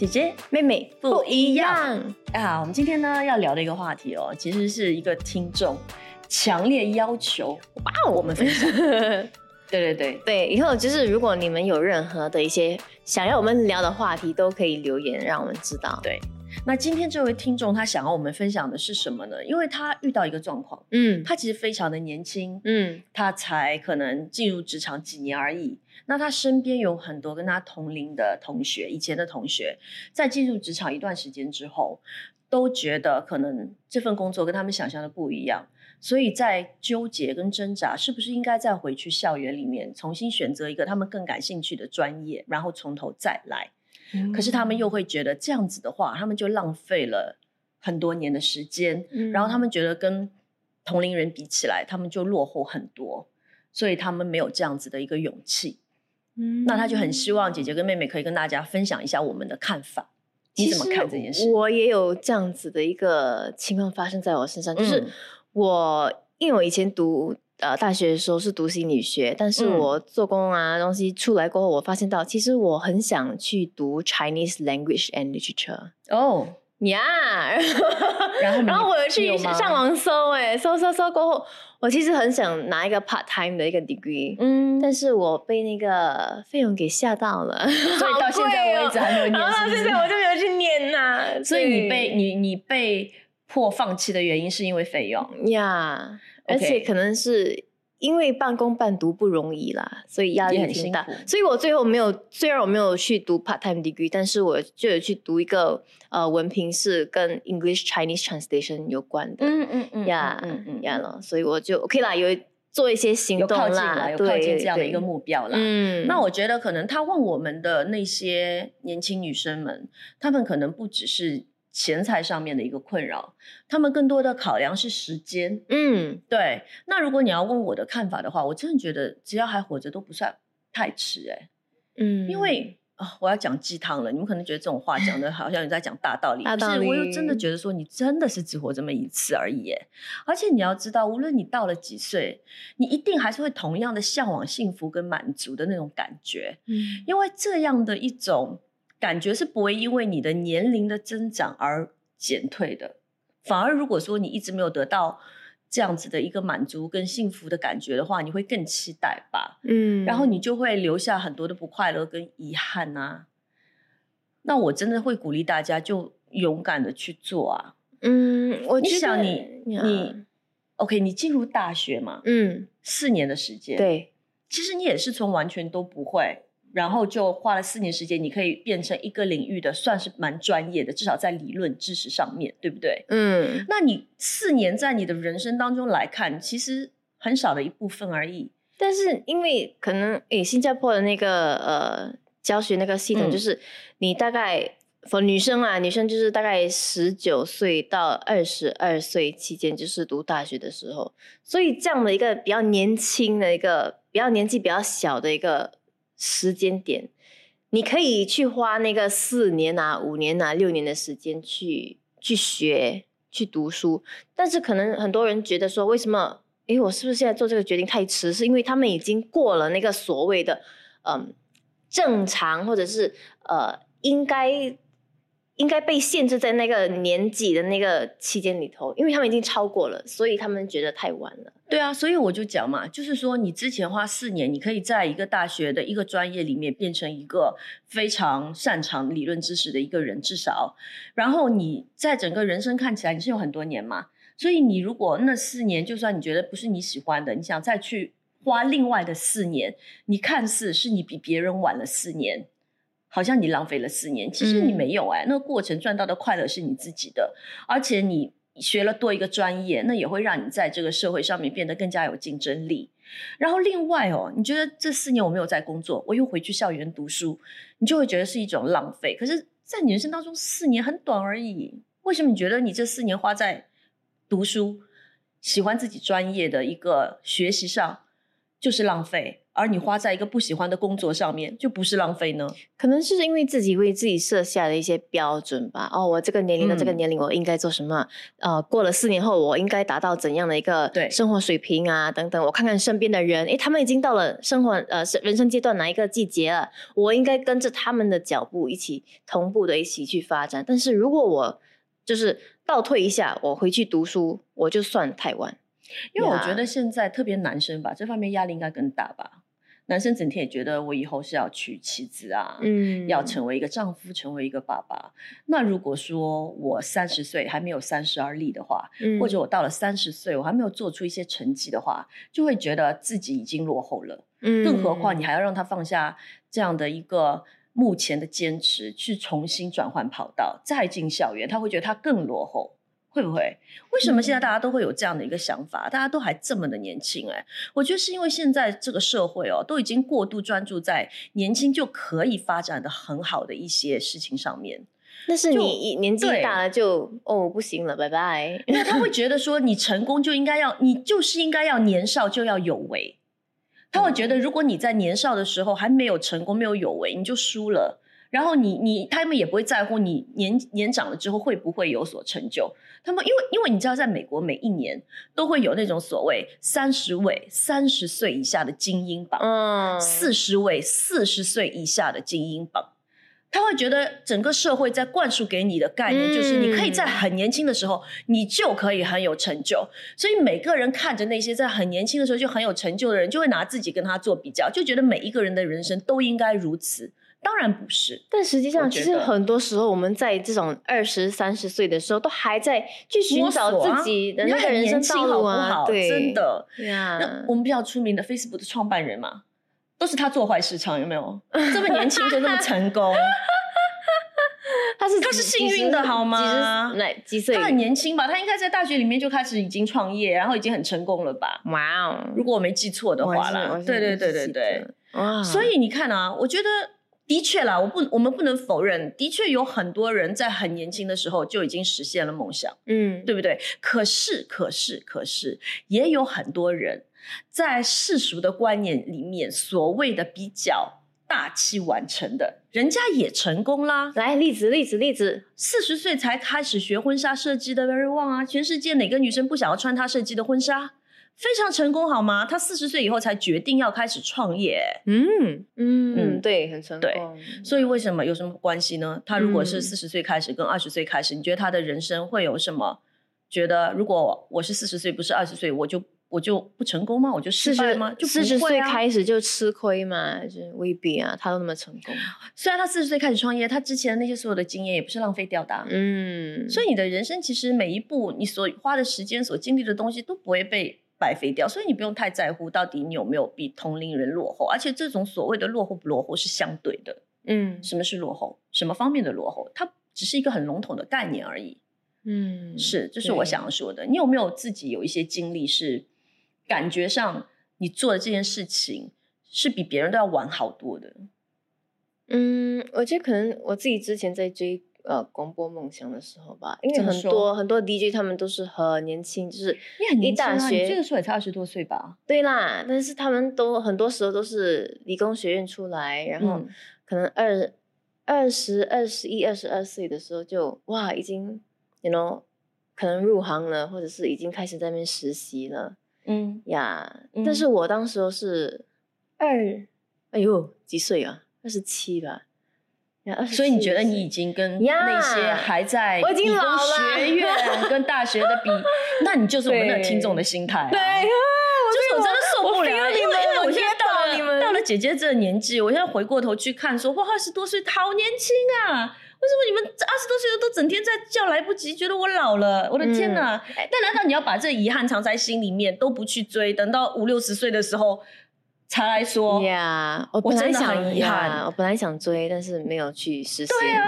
姐姐妹妹不一样啊！我们今天呢要聊的一个话题哦，其实是一个听众强烈要求哇，我们分享。对对对对，以后就是如果你们有任何的一些想要我们聊的话题，都可以留言让我们知道。对，那今天这位听众他想要我们分享的是什么呢？因为他遇到一个状况，嗯他其实非常的年轻，嗯他才可能进入职场几年而已。那他身边有很多跟他同龄的同学，以前的同学，在进入职场一段时间之后，都觉得可能这份工作跟他们想象的不一样，所以在纠结跟挣扎，是不是应该再回去校园里面重新选择一个他们更感兴趣的专业，然后从头再来。可是他们又会觉得这样子的话，他们就浪费了很多年的时间，嗯然后他们觉得跟同龄人比起来，他们就落后很多，所以他们没有这样子的一个勇气。嗯那他就很希望姐姐跟妹妹可以跟大家分享一下我们的看法。你怎么看这件事？我也有这样子的一个情况发生在我身上，就是嗯我因为我以前读呃大学的时候是读心理学，但是嗯我做工啊东西出来过后，我发现到其实我很想去读 Chinese language and literature。哦，呀、然后然后我有去上网搜，哎，搜搜搜过后，我其实很想拿一个 part time 的一个 degree，、嗯，但是我被那个费用给吓到了，所以到现在为止还没有念，然后是不是现在我就没有去念呐、所以你被你你被迫放弃的原因是因为费用。呀而且可能是因为半工半读不容易啦，所以压力很大。所以我最后没有，虽然我没有去读 part time degree，但是我就有去读一个呃文凭是跟 English Chinese translation 有关的。嗯嗯嗯呀嗯嗯呀了，所以我就 OK 啦，有做一些行动啦，有对靠近这样的一个对目标啦。嗯，那我觉得可能他问我们的那些年轻女生们，她们可能不只是钱财上面的一个困扰，他们更多的考量是时间。嗯。对，那如果你要问我的看法的话，我真的觉得只要还活着都不算太迟哎、嗯，因为啊、我要讲鸡汤了，你们可能觉得这种话讲的好像你在讲大道理，大道可是我又真的觉得说你真的是只活这么一次而已耶，而且你要知道，无论你到了几岁，你一定还是会同样的向往幸福跟满足的那种感觉，嗯。因为这样的一种感觉是不会因为你的年龄的增长而减退的，反而如果说你一直没有得到这样子的一个满足跟幸福的感觉的话，你会更期待吧。嗯，然后你就会留下很多的不快乐跟遗憾啊、那我真的会鼓励大家就勇敢的去做啊！嗯，我你想你呀你 OK，你进入大学嘛，嗯。四年的时间，，对。其实你也是从完全都不会，然后就花了四年时间，你可以变成一个领域的算是蛮专业的，至少在理论知识上面，对不对？嗯那你四年在你的人生当中来看，其实很少的一部分而已。但是因为可能诶，新加坡的那个呃教学那个系统，嗯就是你大概 for 女生啊，女生就是大概十九岁到二十二岁期间，就是读大学的时候，所以这样的一个比较年轻的一个比较年纪比较小的一个时间点，你可以去花那个四年啊、五年啊、六年的时间去去学、去读书，但是可能很多人觉得说，为什么？诶，我是不是现在做这个决定太迟？是因为他们已经过了那个所谓的嗯正常，或者是呃应该应该被限制在那个年纪的那个期间里头，因为他们已经超过了，所以他们觉得太晚了。对啊，所以我就讲嘛，就是说你之前花四年，你可以在一个大学的一个专业里面变成一个非常擅长理论知识的一个人，至少，然后你在整个人生看起来你是有很多年嘛，所以你如果那四年，就算你觉得不是你喜欢的，你想再去花另外的四年，你看似是你比别人晚了四年。好像你浪费了四年，其实你嗯没有哎、那个过程赚到的快乐是你自己的，而且你学了多一个专业，那也会让你在这个社会上面变得更加有竞争力。然后另外哦，你觉得这四年我没有在工作，我又回去校园读书，你就会觉得是一种浪费。可是，在你人生当中，四年很短而已，为什么你觉得你这四年花在读书、喜欢自己专业的一个学习上就是浪费？而你花在一个不喜欢的工作上面，就不是浪费呢？可能是因为自己为自己设下的一些标准吧。哦，我这个年龄的这个嗯年龄，我应该做什么？呃，过了四年后，我应该达到怎样的一个对生活水平啊？等等，我看看身边的人，诶，他们已经到了生活呃是人生阶段哪一个季节了，我应该跟着他们的脚步一起同步的一起去发展。但是如果我就是倒退一下，我回去读书，我就算太晚。因为我觉得现在特别男生吧，这方面压力应该更大吧。男生整天也觉得我以后是要娶妻子啊，嗯要成为一个丈夫，成为一个爸爸。那如果说我三十岁还没有三十而立的话，嗯或者我到了三十岁我还没有做出一些成绩的话，就会觉得自己已经落后了。嗯更何况你还要让他放下这样的一个目前的坚持，去重新转换跑道，再进校园，他会觉得他更落后。会不会？为什么现在大家都会有这样的一个想法？大家都还这么的年轻、哎，我觉得是因为现在这个社会哦，都已经过度专注在年轻就可以发展的很好的一些事情上面。就但是你年纪对大了就哦不行了，拜拜。那他会 觉得说，你成功就应该要，你就是应该要年少就要有为。他会觉得，如果你在年少的时候还没有成功、没有有为，你就输了。然后你你他们也不会在乎你年年长了之后会不会有所成就。他们因为因为你知道，在美国每一年都会有那种所谓三十位三十岁以下的精英榜，嗯，四十位四十岁以下的精英榜，他会觉得整个社会在灌输给你的概念就是，你可以在很年轻的时候，你就可以很有成就。所以每个人看着那些在很年轻的时候就很有成就的人，就会拿自己跟他做比较，就觉得每一个人的人生都应该如此。当然不是，但实际上，其实很多时候我们在这种二十三十岁的时候，都还在去寻摸找自己的那个人生道路啊。好？对，真的。呀那，我们比较出名的 Facebook 的创办人嘛，都是他做坏市场，有没有？这么年轻就那么成功，他是他是幸运的好吗那几岁？他很年轻吧？他应该在大学里面就开始已经创业，然后已经很成功了吧？哇哦！如果我没记错的话啦对对对对对。哇，所以你看啊，我觉得的确啦，我不我们不能否认，的确有很多人在很年轻的时候就已经实现了梦想，嗯，对不对？可是可是可是，也有很多人在世俗的观念里面，所谓的比较大器晚成的，人家也成功啦。来例子例子例子，四十岁才开始学婚纱设计的 Very Wang 啊，全世界哪个女生不想要穿她设计的婚纱？非常成功好吗？他四十岁以后才决定要开始创业，嗯嗯嗯嗯，对，很成对功。所以为什么有什么关系呢？他如果是嗯四十岁开始跟二十岁开始，你觉得他的人生会有什么？觉得如果我是四十岁，不是二十岁，我就我就不成功吗？我就失败吗？就四十岁。开始就吃亏嘛，就是未必啊，他都那么成功。虽然他四十岁开始创业，他之前的那些所有的经验也不是浪费掉的啊、嗯，所以你的人生其实每一步你所花的时间、所经历的东西都不会被白费掉，所以你不用太在乎到底你有没有比同龄人落后，而且这种所谓的落后不落后是相对的。嗯什么是落后？什么方面的落后？它只是一个很笼统的概念而已。嗯，是，这是我想要说的。你有没有自己有一些经历是感觉上你做的这件事情是比别人都要晚好多的？嗯，我觉得可能我自己之前在追呃广播梦想的时候吧，因为很多很多 DJ 他们都是很年轻，就是一大学你这个时候也才二十多岁吧？对啦，但是他们都很多时候都是理工学院出来，然后嗯可能二二十二十一、二十二岁的时候就哇，已经 you know 可能入行了，或者是已经开始在那边实习了嗯，呀。嗯但是我当时候是二，哎呦几岁啊？二十七吧。呀27所以你觉得你已经跟那些还在我已经理工学院 跟大学的比，那你就是我们那个听众的心态、啊。对啊，就是我真的受不了，因为因为我我现在到了到你们到了姐姐这个年纪，我现在回过头去看说，哇，二十多岁好年轻啊！为什么你们二十多岁的都整天在叫来不及，觉得我老了？我的天哪！嗯但难道你要把这遗憾藏在心里面，都不去追，等到五六十岁的时候才来说？呀，我我本来真的很想遗憾呀我本来想追，但是没有去实现。对啊，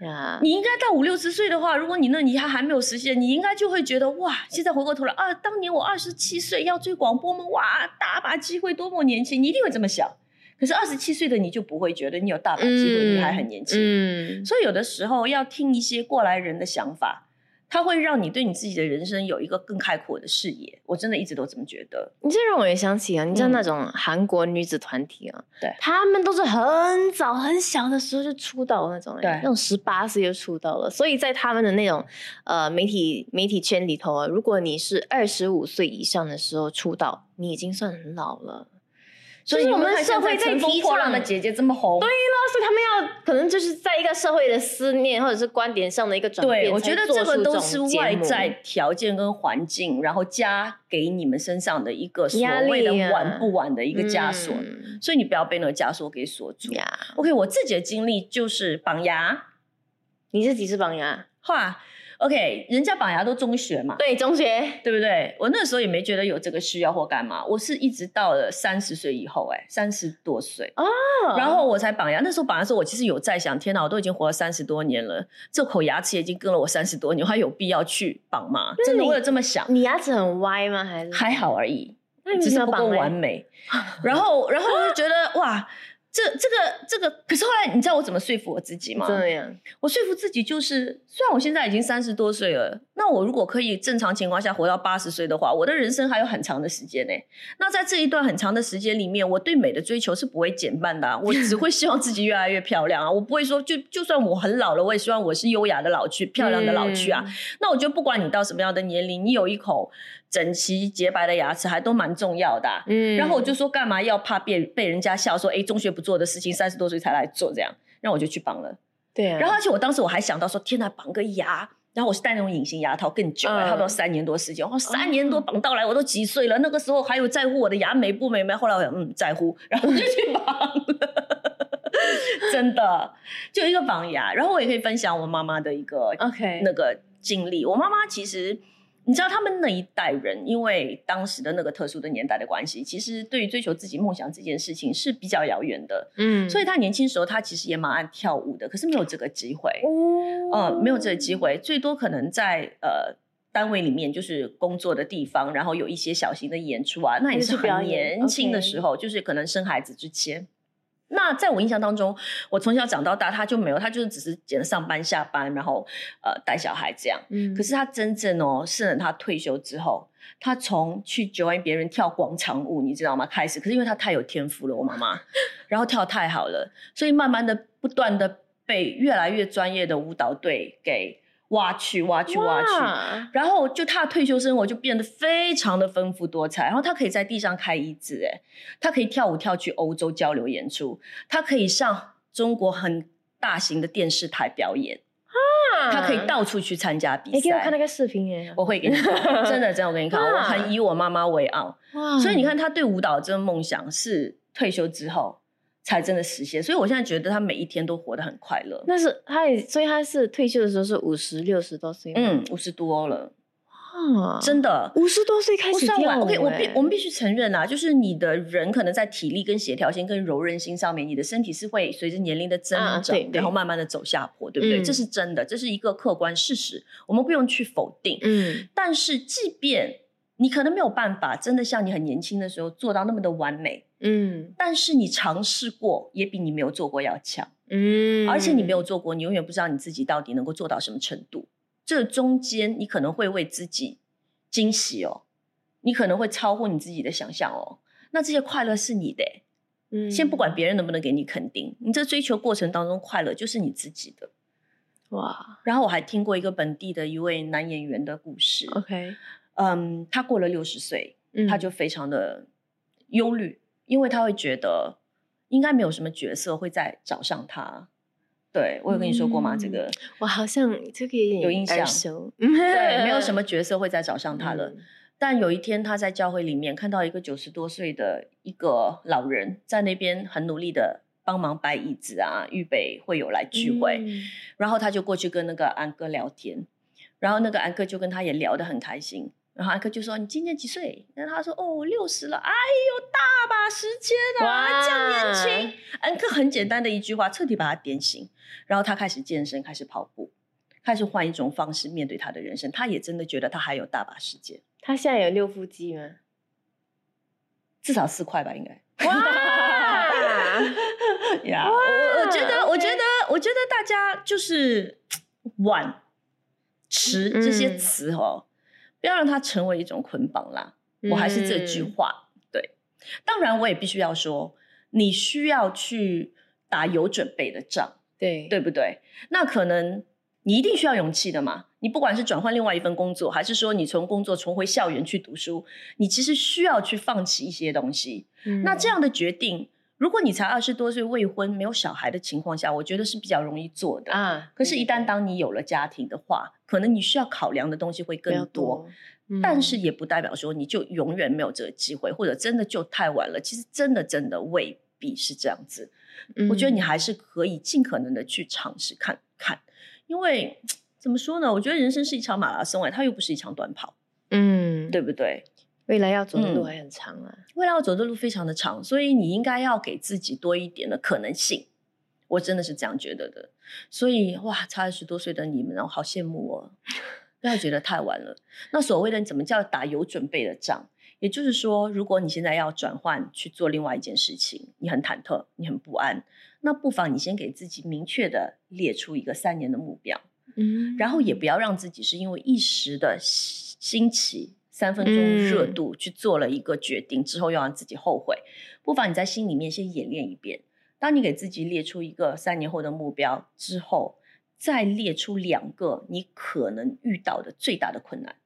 呀，你应该到五六十岁的话，如果你那遗憾还没有实现，你应该就会觉得哇，现在回过头来啊，当年我二十七岁要追广播梦，哇，大把机会，多么年轻，你一定会这么想。可是二十七岁的你就不会觉得你有大把机会，你还很年轻。嗯，所以有的时候要听一些过来人的想法，它会让你对你自己的人生有一个更开阔的视野。我真的一直都这么觉得。你这让我也想起啊，你知道嗯那种韩国女子团体啊，对他们都是很早很小的时候就出道那种、欸，对那种十八岁就出道了。所以在他们的那种呃媒体媒体圈里头啊，如果你是二十五岁以上的时候出道，你已经算很老了。所以就是我们社会在提倡的姐姐这么红，对了，所以他们要可能就是在一个社会的思念或者是观点上的一个转变，对，我觉得这个都是外在条件跟环境，然后加给你们身上的一个所谓的晚不晚的一个枷锁。嗯所以你不要被那个枷锁给锁住。呀。OK，我自己的经历就是绑牙，你是几次绑牙？话 OK，人家绑牙都中学嘛，对，中学对不对？我那时候也没觉得有这个需要或干嘛，我是一直到了三十岁以后、哎，三十多岁。哦，然后我才绑牙，那时候绑牙的时候，我其实有在想，天哪，我都已经活了三十多年了，这口牙齿已经跟了我三十多年，我还有必要去绑吗？真的，我有这么想，你牙齿很歪吗？还是还好而已，只是不够完美。然后，然后我就觉得哇，这这个这个，可是后来你知道我怎么说服我自己吗？这样？我说服自己就是，虽然我现在已经三十多岁了，那我如果可以正常情况下活到八十岁的话，我的人生还有很长的时间呢、那在这一段很长的时间里面，我对美的追求是不会减半的、啊，我只会希望自己越来越漂亮啊！我不会说就就算我很老了，我也希望我是优雅的老去，漂亮的老去啊。嗯那我觉得不管你到什么样的年龄，你有一口整齐洁白的牙齿，还都蛮重要的啊、嗯然后我就说，干嘛要怕被被人家笑说，哎，中学不做的事情，三十多岁才来做这样，那我就去绑了。对啊，然后而且我当时我还想到说，天哪，绑个牙。然后我是戴那种隐形牙套更久差不多三年多时间。我，三年多绑到来，我都几岁了？那个时候还有在乎我的牙美不美吗？后来我想，嗯，在乎，然后我就去绑了。真的，就一个绑牙。然后我也可以分享我妈妈的一个 OK 那个经历。我妈妈其实，你知道他们那一代人，因为当时的那个特殊的年代的关系，其实对于追求自己梦想这件事情是比较遥远的。嗯所以他年轻时候，他其实也蛮爱跳舞的，可是没有这个机会，哦呃，没有这个机会，最多可能在呃单位里面就是工作的地方，然后有一些小型的演出啊，那也是很年轻的时候，就是可能生孩子之前。那在我印象当中，我从小长到大，他就没有，他就是只是简上班下班，然后呃带小孩这样。嗯可是他真正哦，是等他退休之后，他从去 join 别人跳广场舞，你知道吗？开始，可是因为他太有天赋了，我妈妈，然后跳得太好了，所以慢慢的、不断的被越来越专业的舞蹈队给挖去、挖去、挖去。然后就他的退休生活就变得非常的丰富多彩，然后他可以在地上开椅子，哎，他可以跳舞跳去欧洲交流演出，他可以上中国很大型的电视台表演，他可以到处去参加比赛。你给我看。那个视频耶，我会给你看，真的真的，我给你看，我很以我妈妈为傲。哇。所以你看，他对舞蹈这个梦想是退休之后才真的实现。所以我现在觉得他每一天都活得很快乐。那是他也，所以他是退休的时候是五十六十多岁，嗯，五十多了，啊，真的。五十多岁开始，OK，我必欸我们必须承认啊，就是你的人可能在体力跟协调性跟柔韧性上面，你的身体是会随着年龄的增长，然后慢慢的走下坡，对不对？嗯这是真的，这是一个客观事实，我们不用去否定。嗯但是，即便你可能没有办法真的像你很年轻的时候做到那么的完美，嗯但是你尝试过，也比你没有做过要强。嗯，而且你没有做过，你永远不知道你自己到底能够做到什么程度。这中间你可能会为自己惊喜哦，你可能会超乎你自己的想象哦。那这些快乐是你的欸，嗯先不管别人能不能给你肯定，你这追求过程当中快乐就是你自己的。哇然后我还听过一个本地的一位男演员的故事，，OK，嗯，他过了六十岁，嗯他就非常的忧虑，因为他会觉得应该没有什么角色会再找上他。对我有跟你说过吗？这嗯个我好像这个有印象对，没有什 么角色会再找上他了。嗯但有一天，他在教会里面看到一个九十多岁的一个老人在那边很努力的帮忙摆椅子啊，预备会友来聚会。嗯然后他就过去跟那个安哥聊天，然后那个安哥就跟他也聊得很开心。然后安克就说：“你今年几岁？”然后他说：“哦，我六十了。”哎呦，大把时间啊，还这样年轻。安克很简单的一句话，彻底把他点醒。然后他开始健身，开始跑步，开始换一种方式面对他的人生。他也真的觉得他还有大把时间，他现在有六腹肌吗？至少四块吧，应该。哇，呀我我觉得，我觉得，我觉得大家就是 晚持这些嗯词哦，不要让它成为一种捆绑啦。我还是这句嗯话，对。当然，我也必须要说，你需要去打有准备的仗，对对不对？那可能你一定需要勇气的嘛。你不管是转换另外一份工作，还是说你从工作重回校园去读书，你其实需要去放弃一些东西。那这样样的决定，如果你才二十多岁未婚没有小孩的情况下，我觉得是比较容易做的。啊，可是，一旦当你有了家庭的话，可能你需要考量的东西会更多。多，但是嗯也不代表说你就永远没有这个机会，或者真的就太晚了。其实真的真的未必是这样子。我觉得你嗯还是可以尽可能的去尝试看看，因为 怎么说呢？我觉得人生是一场马拉松哎，它又不是一场短跑，嗯，对不对？未来要走的路嗯还很长啊。未来要走的路非常的长，所以你应该要给自己多一点的可能性。我真的是这样觉得的。所以哇，差二十多岁的你们，我好羡慕哦！不要觉得太晚了。那所谓的怎么叫打有准备的仗？也就是说，如果你现在要转换去做另外一件事情，你很忐忑，你很不安，那不妨你先给自己明确的列出一个三年的目标，嗯然后也不要让自己是因为一时的兴起、三分钟热嗯度去做了一个决定之后，要让自己后悔。不妨你在心里面先演练一遍。当你给自己列出一个三年后的目标之后，再列出两个你可能遇到的最大的困难。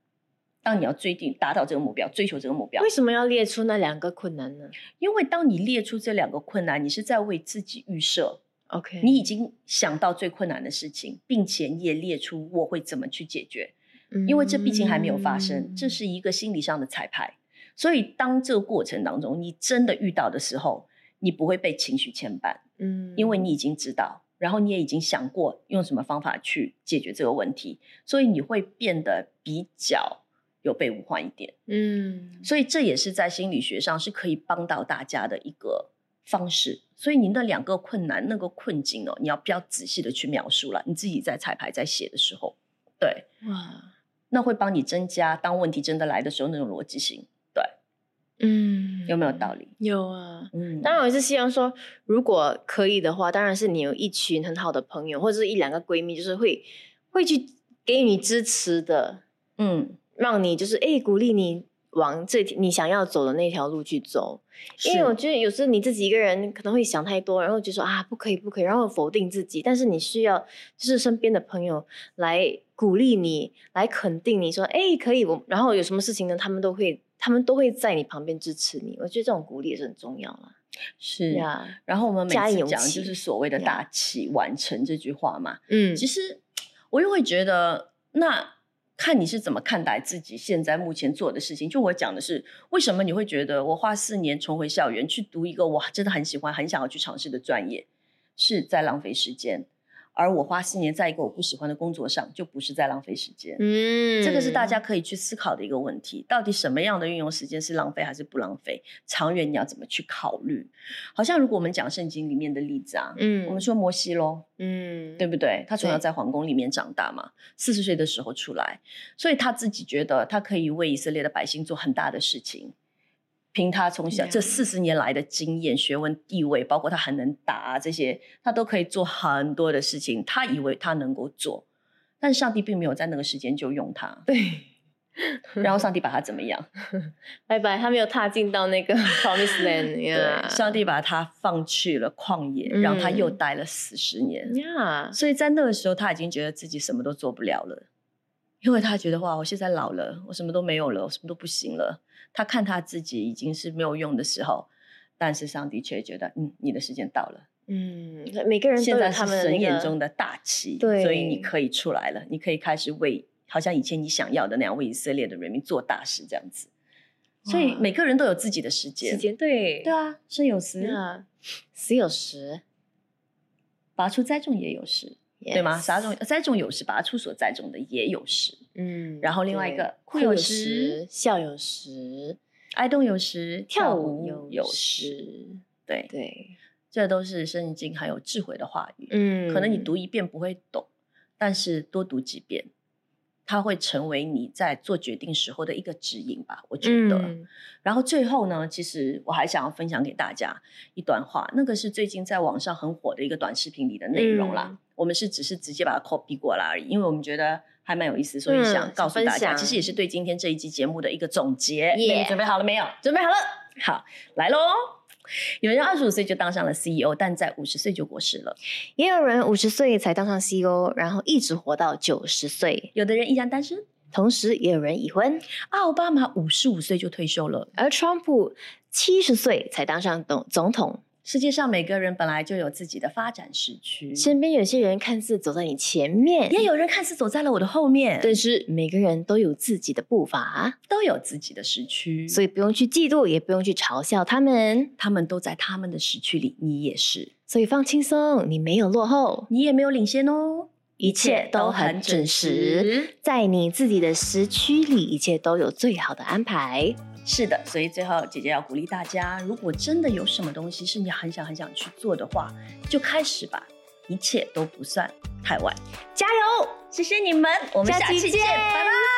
当你要追定达到这个目标，追求这个目标为，什么要列出那两个困难呢因为当你列出这两个困难，你是在为自己预设，？OK，你已经想到最困难的事情，并且你也列出我会怎么去解决。因为这毕竟还没有发生，这嗯是一个心理上的彩排。所以当这个过程当中你真的遇到的时候，你不会被情绪牵绊，嗯因为你已经知道，然后你也已经想过用什么方法去解决这个问题，所以你会变得比较有备无患一点。嗯所以这也是在心理学上是可以帮到大家的一个方式。所以你那两个困难、那个困境哦，你要比较仔细的去描述了。你自己在彩排在写的时候，对，哇那会帮你增加当问题真的来的时候那种逻辑性。对，嗯有没有道理？有啊。嗯，当然，我是希望说，如果可以的话，当然是你有一群很好的朋友，或者是一两个闺蜜，就是会会去给予你支持的，嗯，让你就是哎鼓励你往这你想要走的那条路去走。因为我觉得有时候你自己一个人可能会想太多，然后就说啊不可以不可以，然后否定自己。但是你需要就是身边的朋友来鼓励你，来肯定你说哎可以我，然后有什么事情呢，他们都会他们都会在你旁边支持你。我觉得这种鼓励也是很重要啦。是。呀，然后我们每次讲就是所谓的呀大器晚成这句话嘛，嗯其实我又会觉得，那看你是怎么看待自己现在目前做的事情。就我讲的是，为什么你会觉得我花四年重回校园去读一个我真的很喜欢、很想要去尝试的专业，是在浪费时间？而我花四年在一个我不喜欢的工作上，就不是在浪费时间。嗯这个是大家可以去思考的一个问题：到底什么样的运用时间是浪费还是不浪费？长远你要怎么去考虑？好像如果我们讲圣经里面的例子啊，嗯我们说摩西咯，嗯对不对？他从小在皇宫里面长大嘛，四十岁的时候出来，所以他自己觉得他可以为以色列的百姓做很大的事情。凭他从小呀这四十年来的经验、学问、地位，包括他很能打啊这些，他都可以做很多的事情。他以为他能够做，但是上帝并没有在那个时间就用他，对，然后上帝把他怎么样？拜拜，他没有踏进到那个 promised land 上帝把他放去了旷野，让他又嗯待了四十年。呀，所以在那个时候，他已经觉得自己什么都做不了了，因为他觉得哇，我现在老了，我什么都没有了，我什么都不行了。他看他自己已经是没有用的时候，但是上帝却觉得，嗯，你的时间到了，嗯，每个人现在是神眼中的大旗，对所以你可以出来了，你可以开始为好像以前你想要的那样为以色列的人民做大事这样子。所以每个人都有自己的时间，时间，对对啊，生有时，啊、死有时，拔出栽种也有时，对吗栽种栽种有时，拔出所栽种的也有时。嗯，然后另外一个哭有时时，笑有时，爱动有时，跳舞舞有时时，对，对，这都是圣经很有智慧的话语。嗯，可能你读一遍不会懂，但是多读几遍，它会成为你在做决定时候的一个指引吧，我觉得。嗯然后最后呢，其实我还想要分享给大家一段话，那个是最近在网上很火的一个短视频里的内容啦。嗯我们是只是直接把它 copy 过来而已，因为我们觉得还蛮有意思，所以嗯想告诉大家，其实也是对今天这一期节目的一个总结。你准备好了没有？准备好了，好，来喽。有人二十五岁就当上了 CEO，但在五十岁就过世了；也有人五十岁才当上 CEO，然后一直活到九十岁，有的人依然单身。同时也有人已婚。奥巴马五十五岁就退休了。而川普七十岁才当上总总统，世界上每个人本来就有自己的发展时区，身边有些人看似走在你前面，也有人看似走在了我的后面，但是每个人都有自己的步伐，都有自己的时区，所以不用去嫉妒，也不用去嘲笑他们。他们都在他们的时区里，你也是，所以放轻松，你没有落后，你也没有领先哦，一切都很准时，在你自己的时区里，一切都有最好的安排。是的，所以最后姐姐要鼓励大家，如果真的有什么东西是你很想很想去做的话，就开始吧，一切都不算太晚。加油！谢谢你们，我们下期见期见，拜拜。